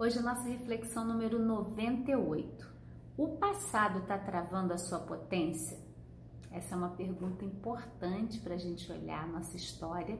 Hoje a nossa reflexão número 98. O passado está travando a sua potência? Essa é uma pergunta importante para a gente olhar a nossa história.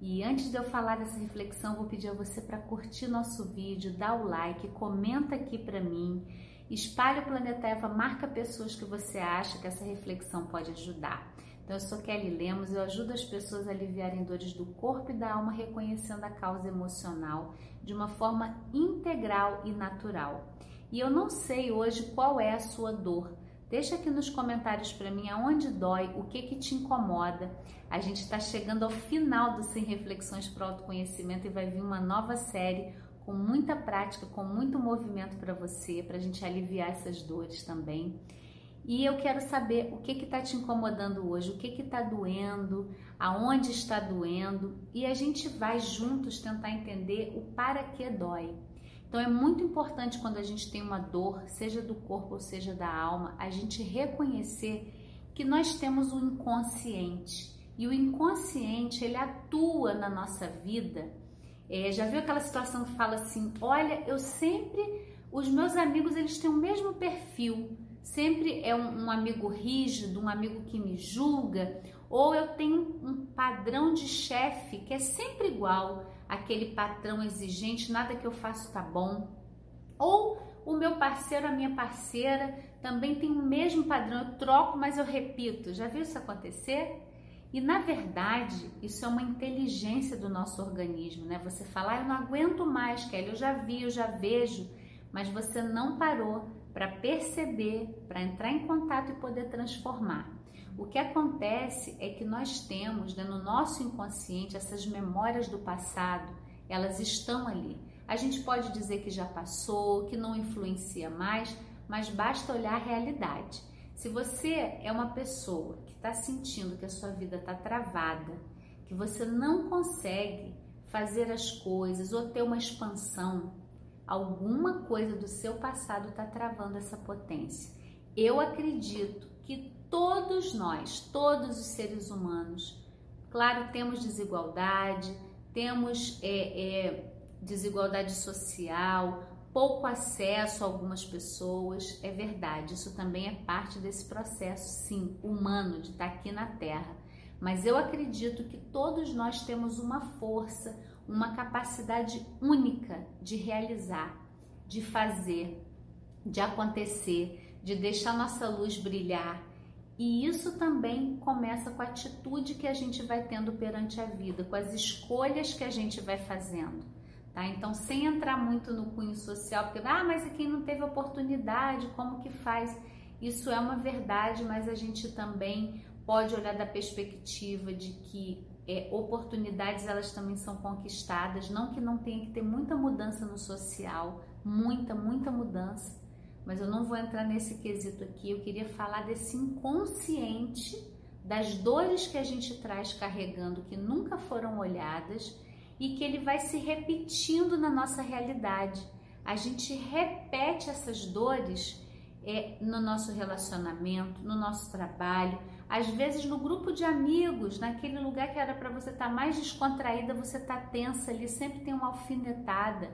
E antes de eu falar dessa reflexão, vou pedir a você para curtir nosso vídeo, dar o like, comenta aqui para mim, espalhe o Planeta Eva, marca pessoas que você acha que essa reflexão pode ajudar. Então, eu sou Kelly Lemos, eu ajudo as pessoas a aliviarem dores do corpo e da alma, reconhecendo a causa emocional de uma forma integral e natural. E eu não sei hoje qual é a sua dor. Deixa aqui nos comentários para mim aonde dói, o que que te incomoda. A gente está chegando ao final do Sem Reflexões para o Autoconhecimento e vai vir uma nova série com muita prática, com muito movimento para você, para a gente aliviar essas dores também. E eu quero saber o que está te incomodando hoje, o que está doendo, aonde está doendo, e a gente vai juntos tentar entender o para que dói. Então é muito importante quando a gente tem uma dor, seja do corpo ou seja da alma, a gente reconhecer que nós temos o um inconsciente. E o inconsciente, ele atua na nossa vida. É, já viu aquela situação que fala assim: olha, eu sempre, os meus amigos, eles têm o mesmo perfil sempre é um, um, amigo rígido, um amigo que me julga, ou eu tenho um padrão de chefe que é sempre igual, aquele patrão exigente, nada que eu faço tá bom. Ou o meu parceiro, a minha parceira também tem o mesmo padrão, eu troco, mas eu repito. Já viu isso acontecer? E na verdade, isso é uma inteligência do nosso organismo, né? Você fala, ah, eu não aguento mais, Kelly, eu já vi, eu já vejo, mas você não parou para perceber, para entrar em contato e poder transformar. O que acontece é que nós temos né, no nosso inconsciente essas memórias do passado, elas estão ali. A gente pode dizer que já passou, que não influencia mais, mas basta olhar a realidade. Se você é uma pessoa que está sentindo que a sua vida está travada, que você não consegue fazer as coisas ou ter uma expansão, alguma coisa do seu passado está travando essa potência. Eu acredito que todos nós, todos os seres humanos, claro, temos desigualdade, temos é, é, desigualdade social, pouco acesso a algumas pessoas, é verdade, isso também é parte desse processo, sim, humano de estar tá aqui na Terra. Mas eu acredito que todos nós temos uma força, uma capacidade única de realizar, de fazer, de acontecer, de deixar nossa luz brilhar. E isso também começa com a atitude que a gente vai tendo perante a vida, com as escolhas que a gente vai fazendo. Tá? Então, sem entrar muito no cunho social, porque, ah, mas quem não teve oportunidade, como que faz? Isso é uma verdade, mas a gente também pode olhar da perspectiva de que é, oportunidades elas também são conquistadas, não que não tenha que ter muita mudança no social, muita, muita mudança, mas eu não vou entrar nesse quesito aqui. Eu queria falar desse inconsciente, das dores que a gente traz carregando que nunca foram olhadas e que ele vai se repetindo na nossa realidade. A gente repete essas dores é, no nosso relacionamento, no nosso trabalho, às vezes no grupo de amigos, naquele lugar que era para você estar tá mais descontraída, você está tensa ali, sempre tem uma alfinetada.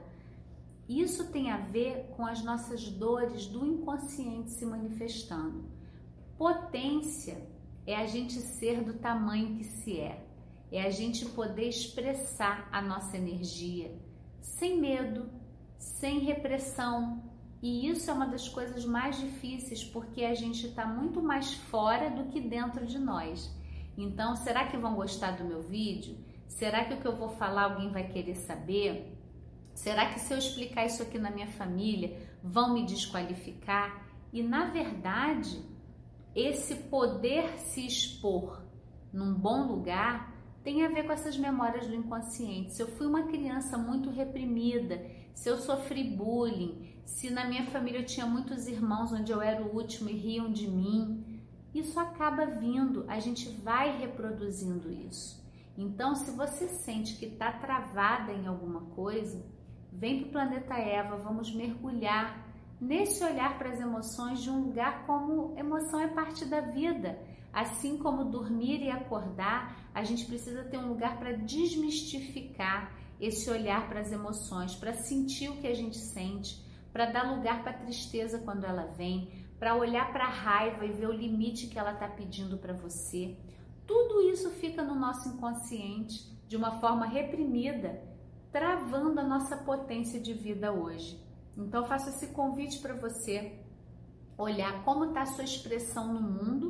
Isso tem a ver com as nossas dores do inconsciente se manifestando. Potência é a gente ser do tamanho que se é, é a gente poder expressar a nossa energia sem medo, sem repressão, e isso é uma das coisas mais difíceis porque a gente está muito mais fora do que dentro de nós. Então, será que vão gostar do meu vídeo? Será que o que eu vou falar alguém vai querer saber? Será que se eu explicar isso aqui na minha família vão me desqualificar? E na verdade, esse poder se expor num bom lugar tem a ver com essas memórias do inconsciente. Se eu fui uma criança muito reprimida, se eu sofri bullying, se na minha família eu tinha muitos irmãos onde eu era o último e riam de mim, isso acaba vindo, a gente vai reproduzindo isso. Então, se você sente que está travada em alguma coisa, vem para o planeta Eva, vamos mergulhar nesse olhar para as emoções de um lugar como emoção é parte da vida. Assim como dormir e acordar, a gente precisa ter um lugar para desmistificar esse olhar para as emoções, para sentir o que a gente sente, para dar lugar para a tristeza quando ela vem, para olhar para a raiva e ver o limite que ela está pedindo para você. Tudo isso fica no nosso inconsciente de uma forma reprimida, travando a nossa potência de vida hoje. Então, faço esse convite para você olhar como está a sua expressão no mundo.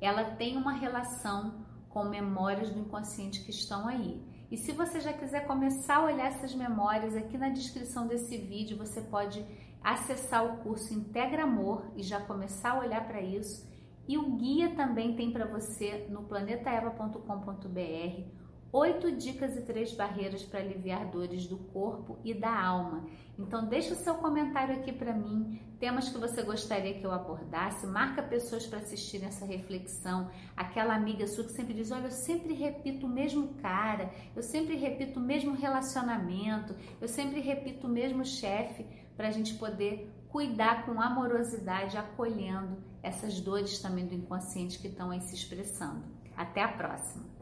Ela tem uma relação com memórias do inconsciente que estão aí. E se você já quiser começar a olhar essas memórias, aqui na descrição desse vídeo você pode acessar o curso Integra Amor e já começar a olhar para isso. E o guia também tem para você no planetaeva.com.br oito dicas e três barreiras para aliviar dores do corpo e da alma. Então deixa o seu comentário aqui para mim, temas que você gostaria que eu abordasse, marca pessoas para assistirem essa reflexão, aquela amiga sua que sempre diz, olha, eu sempre repito o mesmo cara, eu sempre repito o mesmo relacionamento, eu sempre repito o mesmo chefe, para a gente poder cuidar com amorosidade, acolhendo essas dores também do inconsciente que estão aí se expressando. Até a próxima!